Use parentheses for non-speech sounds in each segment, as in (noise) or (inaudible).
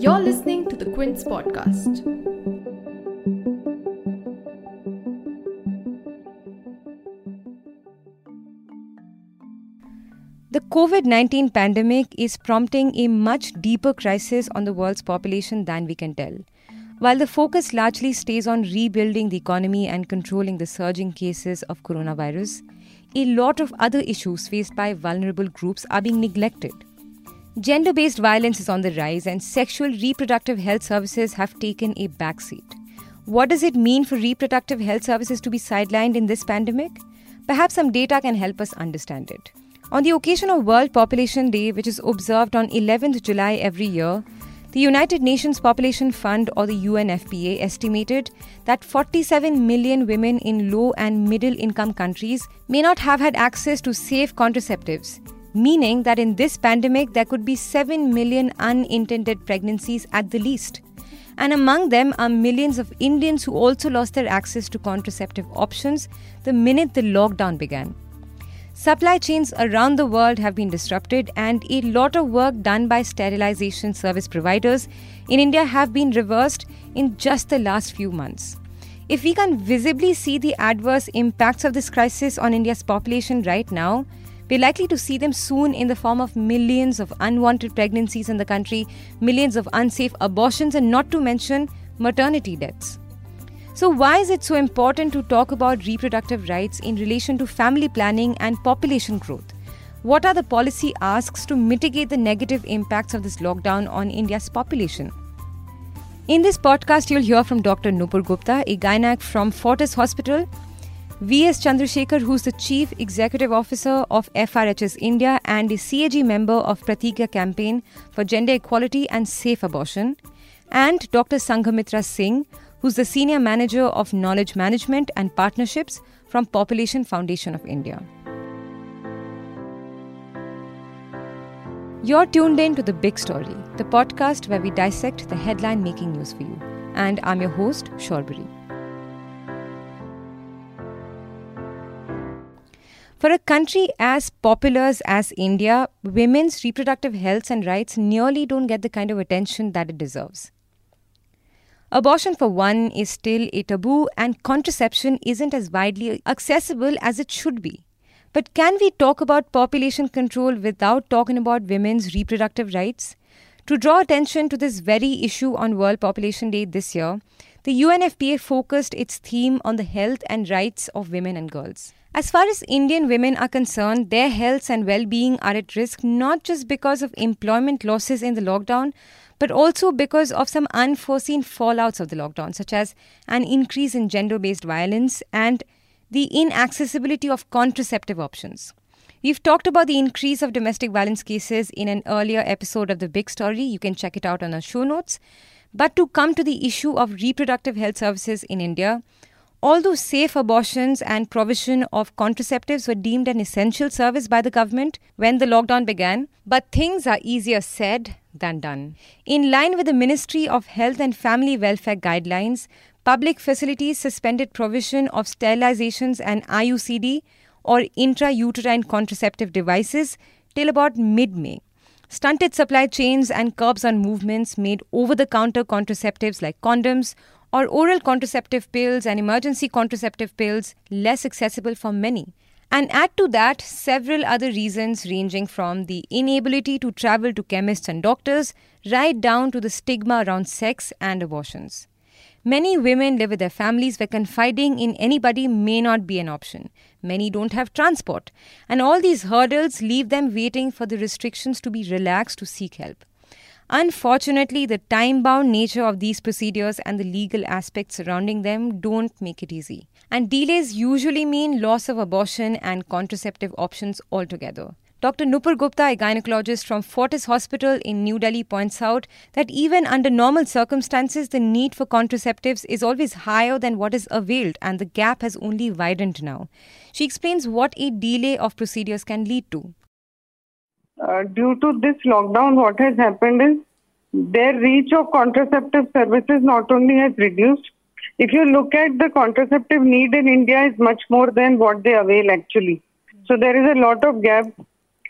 You're listening to the Quint podcast. The COVID 19 pandemic is prompting a much deeper crisis on the world's population than we can tell. While the focus largely stays on rebuilding the economy and controlling the surging cases of coronavirus, a lot of other issues faced by vulnerable groups are being neglected. Gender based violence is on the rise, and sexual reproductive health services have taken a backseat. What does it mean for reproductive health services to be sidelined in this pandemic? Perhaps some data can help us understand it. On the occasion of World Population Day, which is observed on 11th July every year, the United Nations Population Fund or the UNFPA estimated that 47 million women in low and middle income countries may not have had access to safe contraceptives, meaning that in this pandemic there could be 7 million unintended pregnancies at the least. And among them are millions of Indians who also lost their access to contraceptive options the minute the lockdown began. Supply chains around the world have been disrupted, and a lot of work done by sterilization service providers in India have been reversed in just the last few months. If we can visibly see the adverse impacts of this crisis on India's population right now, we're likely to see them soon in the form of millions of unwanted pregnancies in the country, millions of unsafe abortions, and not to mention maternity deaths. So, why is it so important to talk about reproductive rights in relation to family planning and population growth? What are the policy asks to mitigate the negative impacts of this lockdown on India's population? In this podcast, you'll hear from Dr. Nupur Gupta, a gynac from Fortis Hospital, V.S. Chandrasekhar, who's the Chief Executive Officer of FRHS India and a CAG member of Pratigya Campaign for Gender Equality and Safe Abortion, and Dr. Sanghamitra Singh, who's the Senior Manager of Knowledge Management and Partnerships from Population Foundation of India. You're tuned in to The Big Story, the podcast where we dissect the headline making news for you. And I'm your host, Shorbury. For a country as populous as India, women's reproductive health and rights nearly don't get the kind of attention that it deserves. Abortion, for one, is still a taboo, and contraception isn't as widely accessible as it should be. But can we talk about population control without talking about women's reproductive rights? To draw attention to this very issue on World Population Day this year, the UNFPA focused its theme on the health and rights of women and girls. As far as Indian women are concerned, their health and well being are at risk not just because of employment losses in the lockdown, but also because of some unforeseen fallouts of the lockdown, such as an increase in gender based violence and the inaccessibility of contraceptive options. We've talked about the increase of domestic violence cases in an earlier episode of The Big Story. You can check it out on our show notes. But to come to the issue of reproductive health services in India, Although safe abortions and provision of contraceptives were deemed an essential service by the government when the lockdown began, but things are easier said than done. In line with the Ministry of Health and Family Welfare guidelines, public facilities suspended provision of sterilizations and IUCD or intrauterine contraceptive devices till about mid May. Stunted supply chains and curbs on movements made over the counter contraceptives like condoms or oral contraceptive pills and emergency contraceptive pills less accessible for many. And add to that several other reasons ranging from the inability to travel to chemists and doctors right down to the stigma around sex and abortions. Many women live with their families where confiding in anybody may not be an option. Many don't have transport. And all these hurdles leave them waiting for the restrictions to be relaxed to seek help. Unfortunately, the time bound nature of these procedures and the legal aspects surrounding them don't make it easy. And delays usually mean loss of abortion and contraceptive options altogether. Dr. Nupur Gupta, a gynecologist from Fortis Hospital in New Delhi, points out that even under normal circumstances, the need for contraceptives is always higher than what is availed, and the gap has only widened now. She explains what a delay of procedures can lead to. Uh, due to this lockdown, what has happened is their reach of contraceptive services not only has reduced, if you look at the contraceptive need in India is much more than what they avail actually. So there is a lot of gap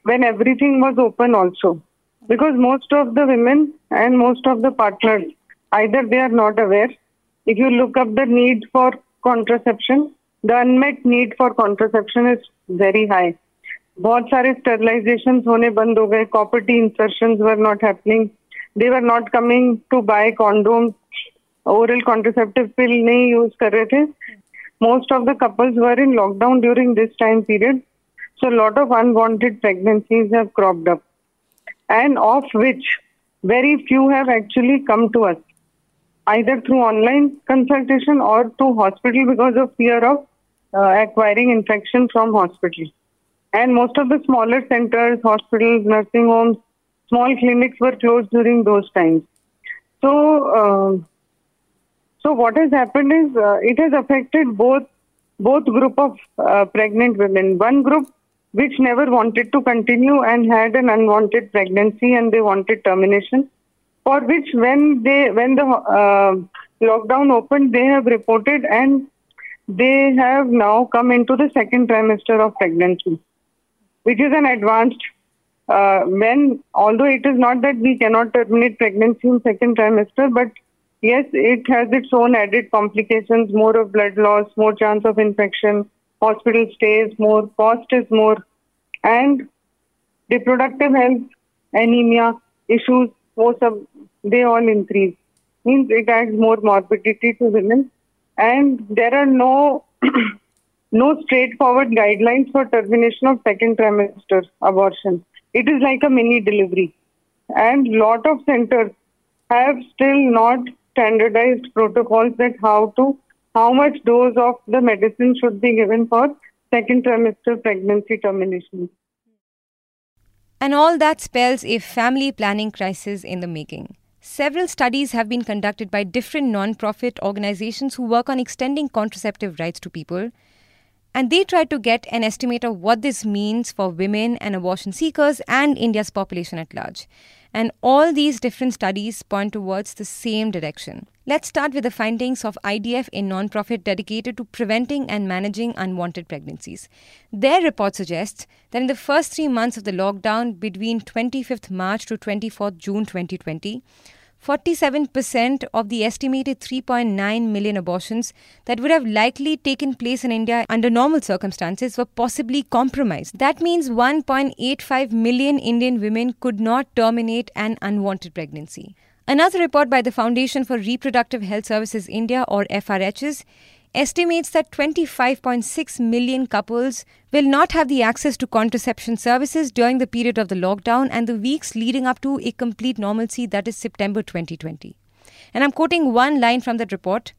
when everything was open also. Because most of the women and most of the partners, either they are not aware. If you look up the need for contraception, the unmet need for contraception is very high. बहुत सारे sterilization होने बंद हो गए copper T insertion were not happening they were not coming to buy condom oral contraceptive pill नहीं use कर रहे थे. Most of the couples were in lockdown during this time period so lot of unwanted pregnancies have cropped up and of which very few have actually come to us either through online consultation or to hospital because of fear of acquiring infection from hospital. And most of the smaller centers, hospitals, nursing homes, small clinics were closed during those times. So, uh, so what has happened is uh, it has affected both both group of uh, pregnant women. One group which never wanted to continue and had an unwanted pregnancy and they wanted termination. For which, when they when the uh, lockdown opened, they have reported and they have now come into the second trimester of pregnancy which is an advanced uh, when although it is not that we cannot terminate pregnancy in second trimester but yes it has its own added complications more of blood loss more chance of infection hospital stays more cost is more and reproductive health anemia issues most of they all increase. Means it adds more morbidity to women. And there are no (clears throat) no straightforward guidelines for termination of second trimester abortion. It is like a mini delivery. And lot of centers have still not standardized protocols that how to how much dose of the medicine should be given for second trimester pregnancy termination. And all that spells a family planning crisis in the making. Several studies have been conducted by different non-profit organizations who work on extending contraceptive rights to people and they tried to get an estimate of what this means for women and abortion seekers and India's population at large. And all these different studies point towards the same direction. Let's start with the findings of IDF, a nonprofit dedicated to preventing and managing unwanted pregnancies. Their report suggests that in the first three months of the lockdown between 25th March to 24th June 2020, 47% of the estimated 3.9 million abortions that would have likely taken place in India under normal circumstances were possibly compromised. That means 1.85 million Indian women could not terminate an unwanted pregnancy. Another report by the Foundation for Reproductive Health Services India or FRHS estimates that 25.6 million couples will not have the access to contraception services during the period of the lockdown and the weeks leading up to a complete normalcy that is September 2020. And I'm quoting one line from that report.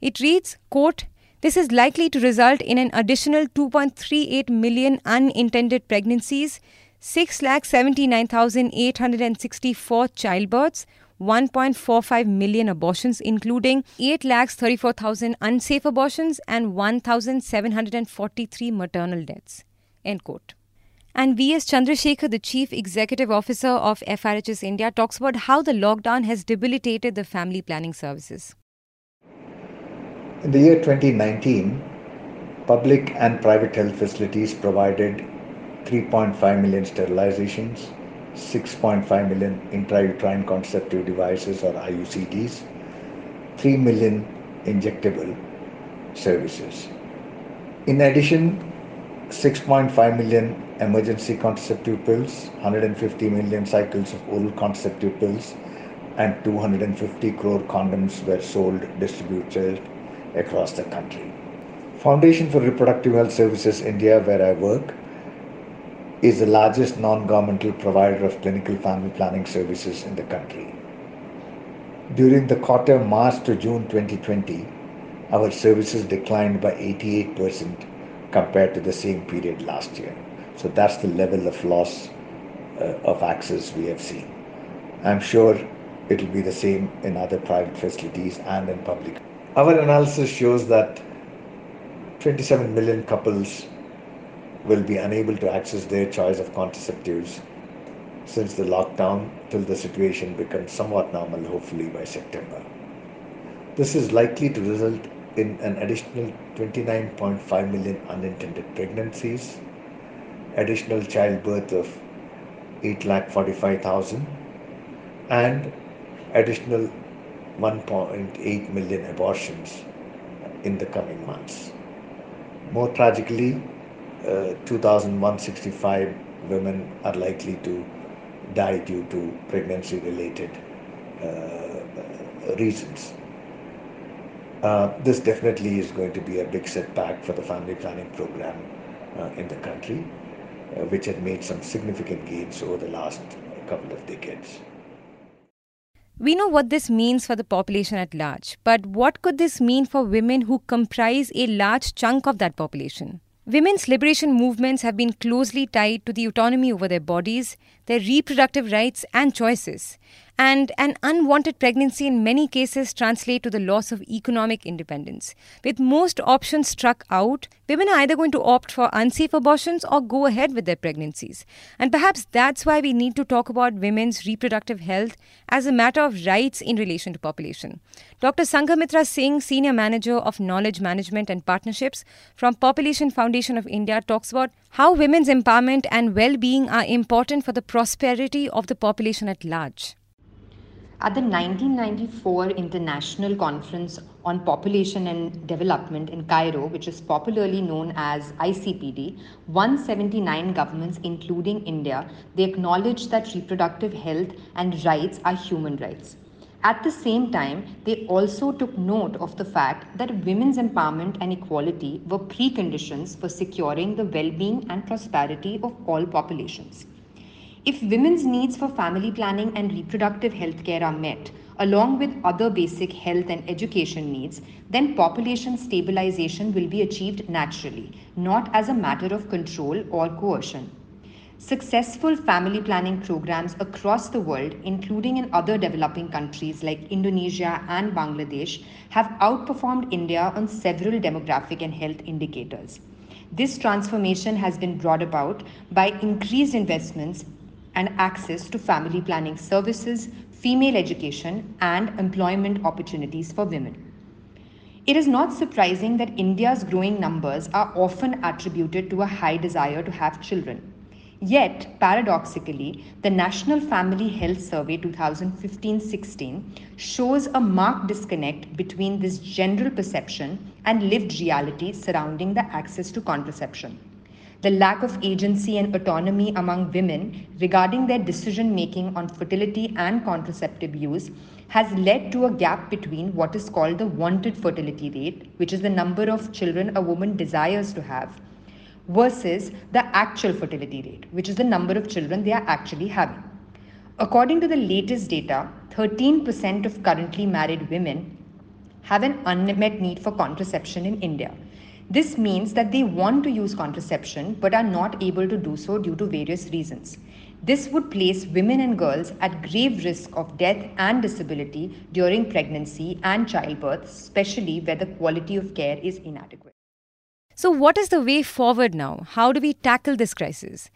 It reads, quote, this is likely to result in an additional 2.38 million unintended pregnancies, 6,79,864 childbirths, 1.45 million abortions, including 8,34,000 unsafe abortions and 1,743 maternal deaths. End quote. And V.S. Chandrasekhar, the Chief Executive Officer of FRHS India, talks about how the lockdown has debilitated the family planning services. In the year 2019, public and private health facilities provided 3.5 million sterilizations, 6.5 million intrauterine contraceptive devices or IUCDs, 3 million injectable services. In addition, 6.5 million emergency contraceptive pills, 150 million cycles of oral contraceptive pills, and 250 crore condoms were sold, distributed across the country. Foundation for Reproductive Health Services India, where I work, is the largest non-governmental provider of clinical family planning services in the country. During the quarter March to June 2020, our services declined by 88% compared to the same period last year. So that's the level of loss uh, of access we have seen. I'm sure it will be the same in other private facilities and in public. Our analysis shows that 27 million couples will be unable to access their choice of contraceptives since the lockdown till the situation becomes somewhat normal, hopefully by September. This is likely to result in an additional 29.5 million unintended pregnancies, additional childbirth of 8,45,000 and additional 1.8 million abortions in the coming months. More tragically, uh, 2,165 women are likely to die due to pregnancy related uh, reasons. Uh, this definitely is going to be a big setback for the family planning program uh, in the country, uh, which had made some significant gains over the last couple of decades. We know what this means for the population at large, but what could this mean for women who comprise a large chunk of that population? Women's liberation movements have been closely tied to the autonomy over their bodies, their reproductive rights and choices, and an unwanted pregnancy in many cases translate to the loss of economic independence. With most options struck out, women are either going to opt for unsafe abortions or go ahead with their pregnancies. And perhaps that's why we need to talk about women's reproductive health as a matter of rights in relation to population. Dr. Sanghamitra Singh, Senior Manager of Knowledge Management and Partnerships from Population Foundation of India, talks about how women's empowerment and well being are important for the prosperity of the population at large. At the 1994 International Conference on Population and Development in Cairo, which is popularly known as ICPD, 179 governments, including India, they acknowledged that reproductive health and rights are human rights. At the same time, they also took note of the fact that women's empowerment and equality were preconditions for securing the well being and prosperity of all populations. If women's needs for family planning and reproductive health care are met, along with other basic health and education needs, then population stabilization will be achieved naturally, not as a matter of control or coercion. Successful family planning programs across the world, including in other developing countries like Indonesia and Bangladesh, have outperformed India on several demographic and health indicators. This transformation has been brought about by increased investments and access to family planning services, female education, and employment opportunities for women. It is not surprising that India's growing numbers are often attributed to a high desire to have children. Yet, paradoxically, the National Family Health Survey 2015 16 shows a marked disconnect between this general perception and lived reality surrounding the access to contraception the lack of agency and autonomy among women regarding their decision making on fertility and contraceptive use has led to a gap between what is called the wanted fertility rate, which is the number of children a woman desires to have, versus the actual fertility rate, which is the number of children they are actually having. According to the latest data, 13% of currently married women have an unmet need for contraception in India. This means that they want to use contraception but are not able to do so due to various reasons. This would place women and girls at grave risk of death and disability during pregnancy and childbirth, especially where the quality of care is inadequate. So, what is the way forward now? How do we tackle this crisis?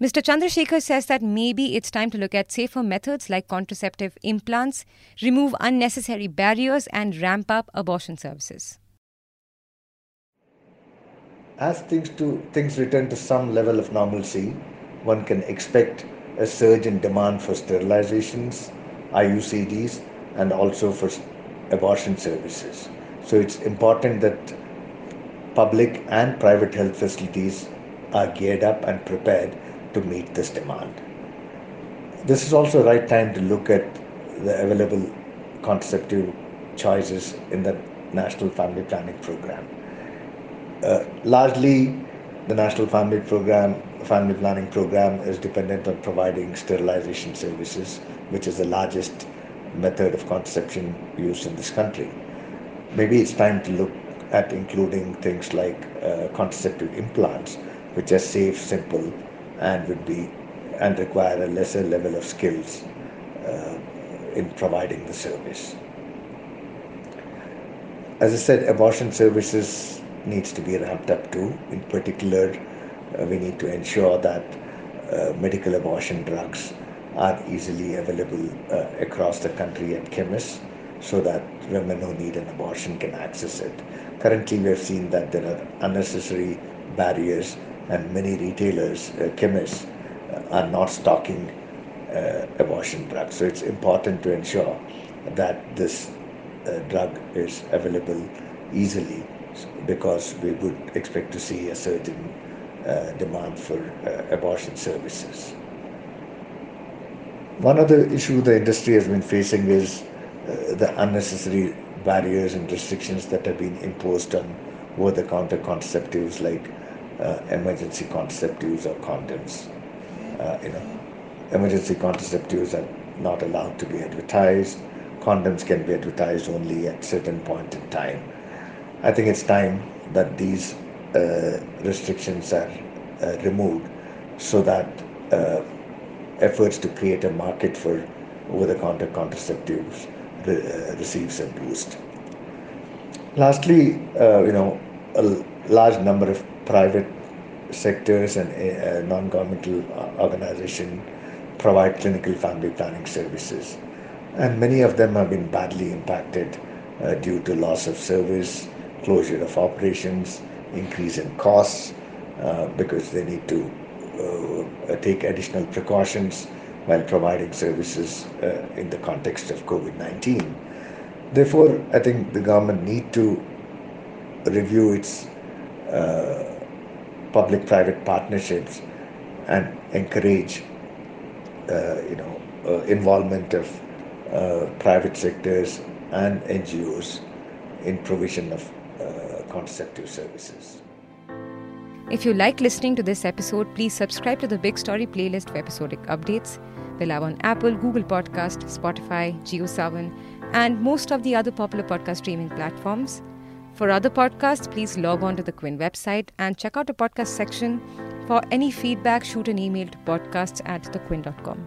Mr. Chandrasekhar says that maybe it's time to look at safer methods like contraceptive implants, remove unnecessary barriers, and ramp up abortion services as things to things return to some level of normalcy, one can expect a surge in demand for sterilizations, IUCDs, and also for abortion services. So it's important that public and private health facilities are geared up and prepared to meet this demand. This is also the right time to look at the available contraceptive choices in the National Family Planning Program. Uh, largely, the National Family Program, Family Planning Program, is dependent on providing sterilization services, which is the largest method of contraception used in this country. Maybe it's time to look at including things like uh, contraceptive implants, which are safe, simple, and would be and require a lesser level of skills uh, in providing the service. As I said, abortion services needs to be ramped up too. In particular, uh, we need to ensure that uh, medical abortion drugs are easily available uh, across the country at chemists so that women who need an abortion can access it. Currently, we have seen that there are unnecessary barriers and many retailers, uh, chemists, uh, are not stocking uh, abortion drugs. So it's important to ensure that this drug is available easily because we would expect to see a certain uh, demand for uh, abortion services. One other issue the industry has been facing is uh, the unnecessary barriers and restrictions that have been imposed on over-the-counter contraceptives like uh, emergency contraceptives or condoms. Uh, you know, emergency contraceptives are not allowed to be advertised. Condoms can be advertised only at certain point in time. I think it's time that these uh, restrictions are uh, removed so that uh, efforts to create a market for over-the-counter contraceptives re- uh, receives a boost. Lastly, uh, you know, a large number of private sectors and uh, non-governmental organizations provide clinical family planning services, and many of them have been badly impacted due to loss of service, closure of operations, increase in costs uh, because they need to uh, take additional precautions while providing services uh, in the context of COVID-19. Therefore, I think the government need to review its uh, public-private partnerships and encourage, uh, you know, uh, involvement of uh, private sectors and NGOs in provision of uh, contraceptive services. If you like listening to this episode, please subscribe to the Big Story playlist for episodic updates. We're live on Apple, Google Podcast, Spotify, JioSaavn, and most of the other popular podcast streaming platforms. For other podcasts, please log on to the Quint website and check out the podcast section. For any feedback, shoot an email to podcasts at thequint.com.